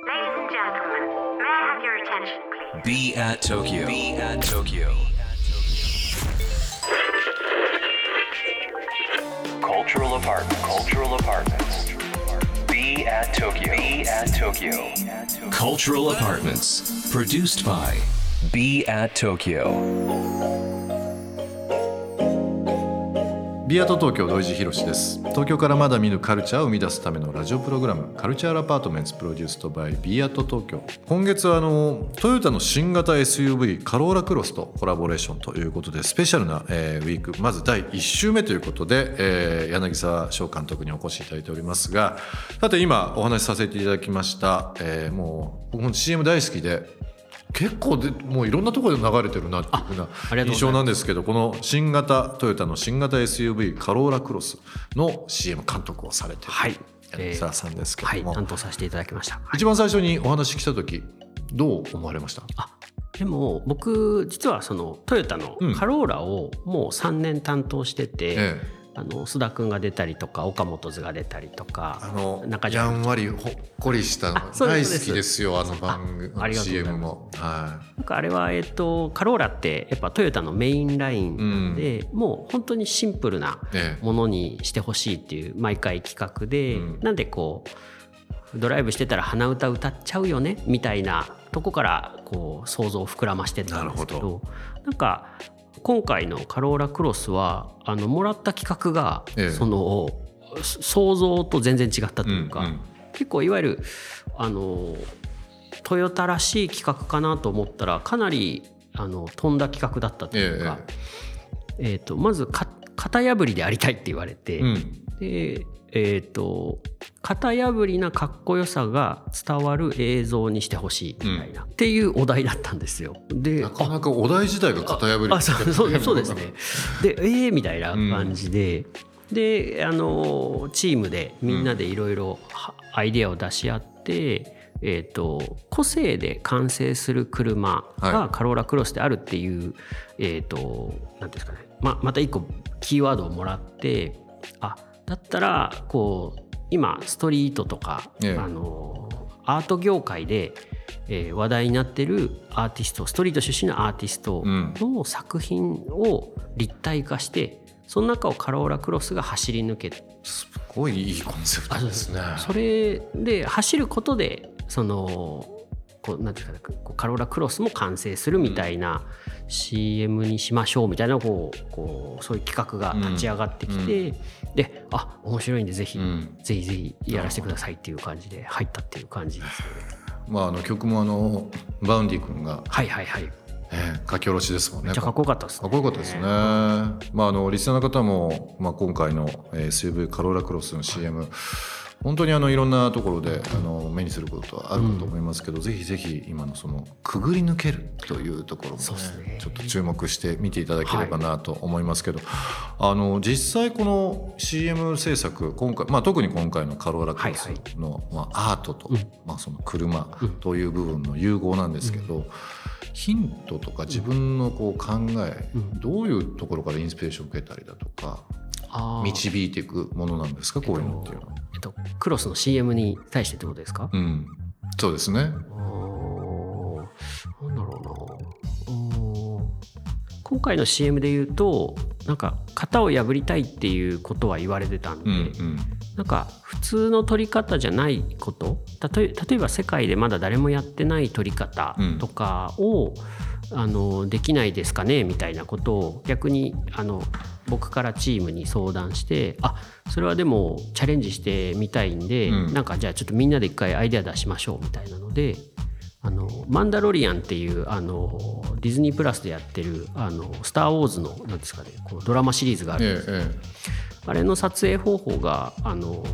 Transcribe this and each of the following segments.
Ladies and gentlemen, may I have your attention, please? Be at Tokyo. Be at Tokyo. Cultural apartment. Cultural apartments. Be at Tokyo. Be at Tokyo. Cultural apartments. Produced by Be at Tokyo. ビアート東京土井地博です。東京からまだ見ぬカルチャーを生み出すためのラジオプログラムカルチャーアパートメンツプロデュースとバイビアート東京。今月はあのトヨタの新型 SUV カローラクロスとコラボレーションということでスペシャルな、えーウィーク。まず第1週目ということで、えー柳沢翔監督にお越しいただいておりますがさて今お話しさせていただきました、えーもう僕も CM 大好きで結構でもういろんなところで流れてるなっていうふうな印象なんですけどこの新型トヨタの新型 SUV カローラクロスの CM 監督をされているはい。柳沢さんですけどはいも、担当させていただきました、はい。一番最初にお話来た時どう思われました？あでも僕実はそのトヨタのうん。カローラをもう3年担当してて、ええあの須田君が出たりとか岡本図が出たりとかあの中島やんわりほっこりした大好きですよあの番組 CM も。はなんかあれは、えっと、カローラってやっぱトヨタのメインラインなん。で、もう本当にシンプルなええ。ものにしてほしいっていう毎回企画で、うん。なんでこうドライブしてたら鼻歌歌っちゃうよねみたいなとこからこう想像を膨らましてったんですけなるど。なんか今回のカローラクロスはあのもらった企画が、ええ。その想像と全然違ったというか、うんうん。結構いわゆるあのトヨタらしい企画かなと思ったらかなりあの飛んだ企画だったというか、えーとまずか型破りでありたいって言われて、うんでえー、と型破りなかっこよさが伝わる映像にしてほしいみたいな、っていうお題だったんですよ。でなかなかお題自体が型破りあそうそうそうですね。でえー、みたいな感じで、であのチームでみんなでいろいろアイデアを出し合って、えー、と個性で完成する車はがカローラクロスであるっていう、えー、となんていうんですかね。ままた一個キーワードをもらってあだったらこう今ストリートとか、ええ。あのアート業界で、えー話題になってるアーティストストリート出身のアーティストうん。の作品を立体化してその中をカローラクロスが走り抜けてすごいいいコンセプトですね。それで走ることでそのこうなんていうかなこうカローラクロスも完成するみたいな CM にしましょうみたいなこうこうそういう企画が立ち上がってきて、であ面白いんでぜひ、うんぜひぜひやらせてくださいっていう感じで入ったっていう感じですね。まああの曲もあのバウンディ君が、はいはいはい。えー書き下ろしですもんね。めっちゃかっこよかったですね。かっこよかったですね。まああのリスナーの方もまあ今回のえー SUV カローラクロスの CM、本当にあのいろんなところであの目にすることはあるかと思いますけど、ぜひぜひ今のそのくぐり抜けるというところもねちょっと注目して見ていただければなと思いますけど、あの実際この CM 制作今回まあ特に今回のカローラクロスの、まあアートと、まあその車という部分の融合なんですけど。ヒントとか自分のこう考え、どういうところからインスピレーションを受けたりだとか導いていくものなんですかこういうのっていうのは。えっと、クロスの CM に対してってことですか、うん、そうですね。なんだろう今回の CM で言うとなんか型を破りたいっていうことは言われてたんで、うんうんなんか普通の撮り方じゃないこと例え例えば世界でまだ誰もやってない撮り方とかを、あのできないですかねみたいなことを逆にあの僕からチームに相談してあそれはでもチャレンジしてみたいんで、うんなんかじゃあちょっとみんなで一回アイデア出しましょうみたいなので。あのマンダロリアンっていうあのディズニープラスでやってる「あのスター・ウォーズの」なんですかねこうドラマシリーズがあるんです。えええあれの撮影方法があの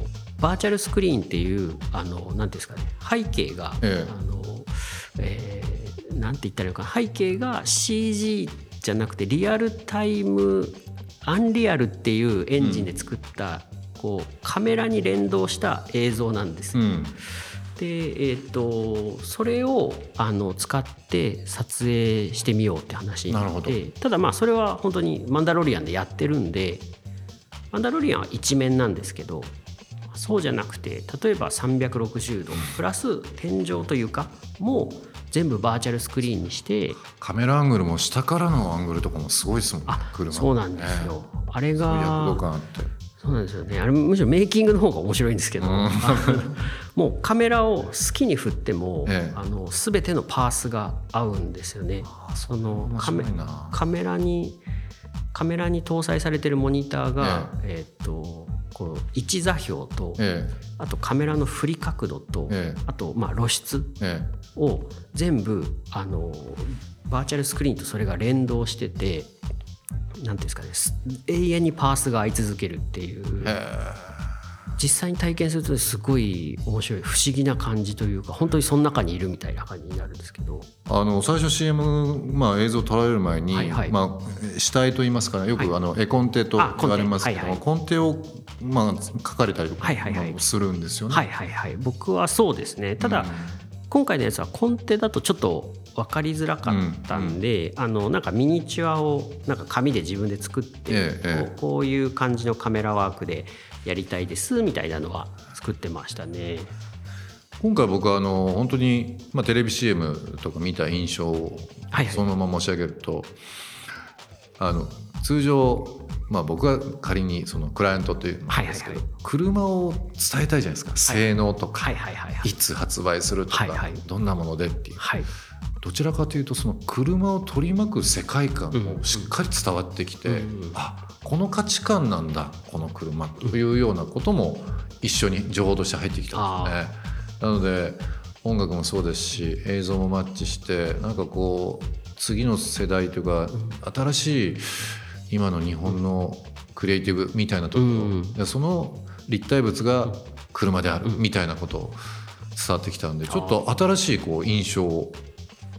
バーチャルスクリーンっていうあのなんですかね背景が、ええ。あのえーなんて言ったらいいのかな背景が CG じゃなくてリアルタイムアンリアルっていうエンジンで作った、こうカメラに連動した映像なんです。よ。うんで、えー、とそれをあの使って撮影してみようって話になってただまあそれは本当に「マンダロリアン」でやってるんでマンダロリアンは一面なんですけどそうじゃなくて例えば360度プラス天井というかも全部バーチャルスクリーンにしてカメラアングルも下からのアングルとかもすごいですもんね車そうなんですよ、あれがそうなんですよね。あれむしろメイキングの方が面白いんですけど、もうカメラを好きに振っても、ええ、あの全てのパースが合うんですよね。そのカメカメラにカメラに搭載されてるモニターが、ええ。ー、っとこう位置座標と、ええ、あとカメラの振り角度と、ええ、あとまあ露出を全部あのバーチャルスクリーンとそれが連動してて何ていうんですかね永遠にパースが合い続けるっていう。実際に体験するとすごい面白い不思議な感じというか本当にその中にいるみたいな感じになるんですけど。あの最初 CM、まあ、映像を捉える前に、はいはい、まあ、死体と言いますかよく、あの絵コンテと言われますけども、はいはい、コンテを、まあ、書かれたりとかするんですよね。はいはいはい、僕はそうですね。ただ、うん、今回のやつはコンテだとちょっと分かりづらかったんで、うん、あのなんかミニチュアをなんか紙で自分で作って、ええ、こういう感じのカメラワークでやりたいですみたいなのは作ってましたね。今回僕はあの本当に、まあ、テレビ CM とか見た印象をそのまま申し上げると、はいはい、あの通常、まあ、僕が仮にそのクライアントっていうんですけど、車を伝えたいじゃないですか、性能とか、いつ発売するとか、どんなものでっていう、はい、どちらかというとその車を取り巻く世界観もしっかり伝わってきて、うんうん、あこの価値観なんだこの車。というようなことも一緒に情報として入ってきたんですね。なので音楽もそうですし映像もマッチしてなんかこう次の世代というか新しい今の日本のクリエイティブみたいなところ、うん。うん、その立体物が車であるみたいなことを伝わってきたんでちょっと新しいこう印象を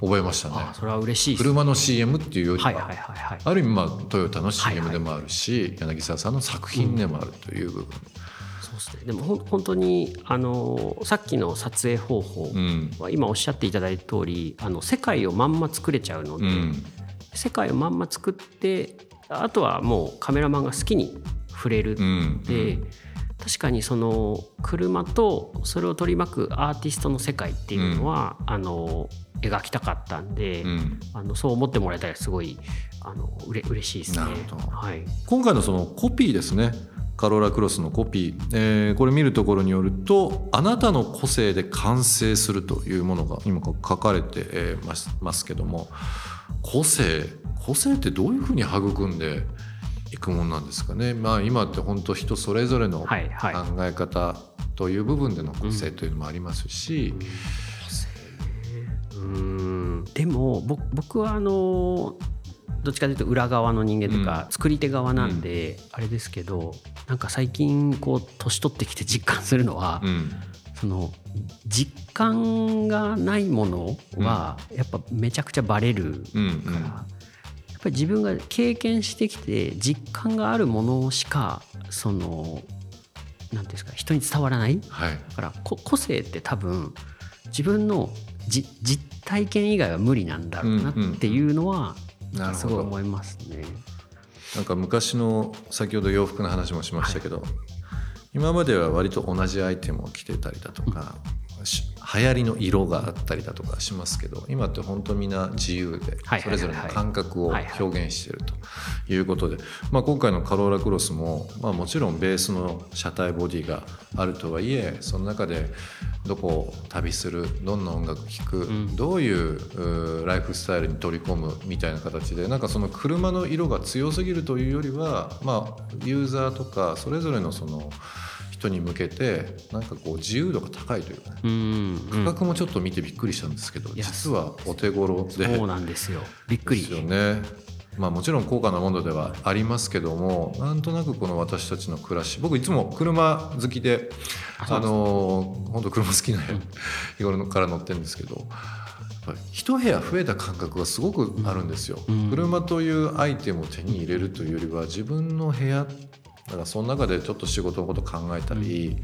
覚えましたね。それは嬉しい車の CM っていうよりは,、ある意味まあトヨタの CM でもあるし、柳沢さんの作品でもあるという部分、そうですね、でも本当にあのさっきの撮影方法は今おっしゃっていただいた通りあの世界をまんま作れちゃうので、うん、世界をまんま作ってあとはもうカメラマンが好きに触れる。で、うん、確かにその車とそれを取り巻くアーティストの世界っていうのは、うん、あの描きたかったんで、うん、あのそう思ってもらえたらすごいあのうれ嬉しいですね。はい、今回のそのコピーですね。カローラクロスのコピー、えー、これ見るところによるとあなたの個性で完成するというものが今書かれてますますけども個性個性ってどういうふうに育んでいくもんなんですかね、まあ、今って本当人それぞれの考え方という部分での個性というのもありますし。うんうんでも僕はあのどっちかというと裏側の人間とか作り手側なんであれですけどなんか最近こう年取ってきて実感するのは、その実感がないものはやっぱめちゃくちゃバレるから、やっぱり自分が経験してきて実感があるものしかその何ていうんですか人に伝わらない、はい、だから個性って多分自分の実体験以外は無理なんだろうなっていうのは、すごい思いますね。なんか昔の先ほど洋服の話もしましたけど、はい、今までは割と同じアイテムを着てたりだとか、流行りの色があったりだとかしますけど今って本当みんな自由でそれぞれの感覚を表現しているということで、まあ、今回のカローラクロスも、まあ、もちろんベースの車体ボディがあるとはいえその中でどこを旅するどんな音楽聴く、うん、どういうライフスタイルに取り込むみたいな形でなんかその車の色が強すぎるというよりは、まあ、ユーザーとかそれぞれのその人に向けてなんかこう自由度が高いというかね、うん価格もちょっと見てびっくりしたんですけど実はお手頃で。そうなんですよ。びっくり。ですよね。まあ、もちろん高価なものではありますけどもなんとなくこの私たちの暮らし僕いつも車好きであの本当車好きな日頃から乗ってるんですけど一部屋増えた感覚がすごくあるんですよ、うん、車というアイテムを手に入れるというよりは自分の部屋だからその中でちょっと仕事のこと考えたり、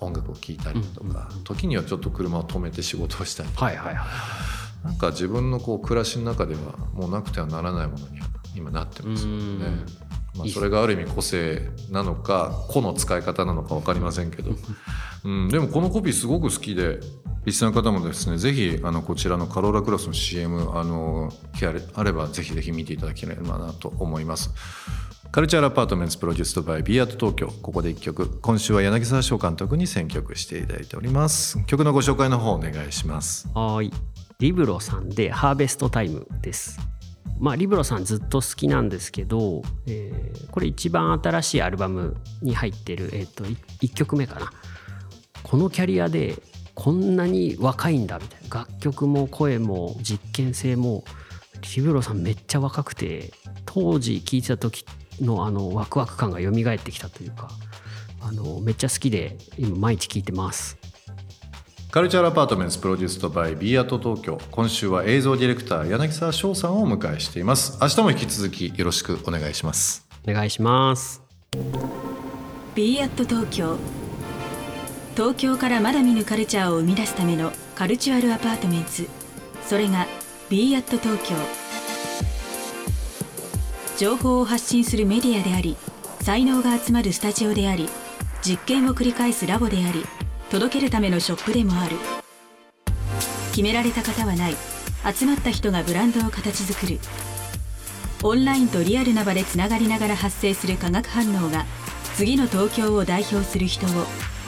うん、音楽を聴いたりとか、うん、時にはちょっと車を止めて仕事をしたりとか、はいはいはい、なんか自分のこう暮らしの中ではもうなくてはならないものには今なってますよね。まあ、それがある意味個性なのか個の使い方なのか分かりませんけど、うん、でもこのコピーすごく好きでリスナーの方もですねぜひあのこちらのカローラクロスの CM あのあればぜひぜひ見ていただければなと思います Culture Apartment produced by BE AT TOKYO ここで1曲。今週は柳沢翔監督に選曲していただいております。曲のご紹介の方お願いします。はい。リブロさんで Harvest Time です。まあ、リブロさんずっと好きなんですけど、えー、これ一番新しいアルバムに入ってる、えーと、と 1, 曲目かな。このキャリアでこんなに若いんだみたいな。楽曲も声も実験性もリブロさんめっちゃ若くて当時聴いてた時のあのワクワク感が蘇ってきたというかあのめっちゃ好きで今毎日聴いてます。 Culture Apartment produced by BE AT TOKYO。今週は映像ディレクター柳沢翔さんをお迎えしています。明日も引き続きよろしくお願いします。お願いします。ビーアット東京。東京からまだ見ぬカルチャーを生み出すための Culture Apartmentそれが b アット東京情報を発信するメディアであり才能が集まるスタジオであり実験を繰り返すラボであり届けるためのショップでもある。決められた方はない。集まった人がブランドを形作る。オンラインとリアルな場でつながりながら発生する化学反応が次の東京を代表する人を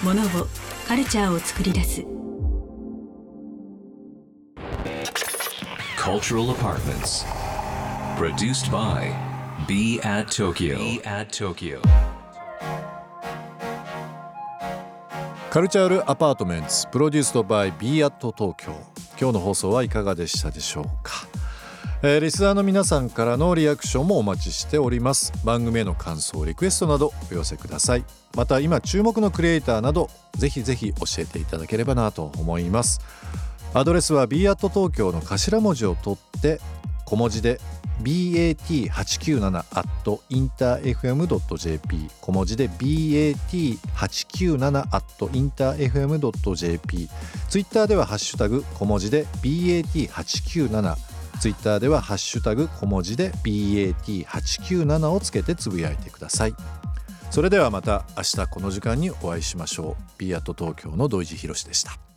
物をカルチャーを作り出す。Cultural Apartments. Produced by Be at Tokyo, Be at Tokyo. カルチャールアパートメントプロデュースドバイ Be at 東京今日の放送はいかがでしたでしょうか？えー、リスナーの皆さんからのリアクションもお待ちしております。番組への感想リクエストなどお寄せください。また今注目のクリエイターなどぜひぜひ教えていただければなと思います。アドレスは b アット東京の頭文字を取って小文字で bat897-interfm.jp 小文字で bat897-interfm.jp ツイッターではハッシュタグ小文字で bat897 ツイッターではハッシュタグ小文字で BAT897 をつけてつぶやいてください。それではまた明日この時間にお会いしましょう。B アット東京の土井地博でした。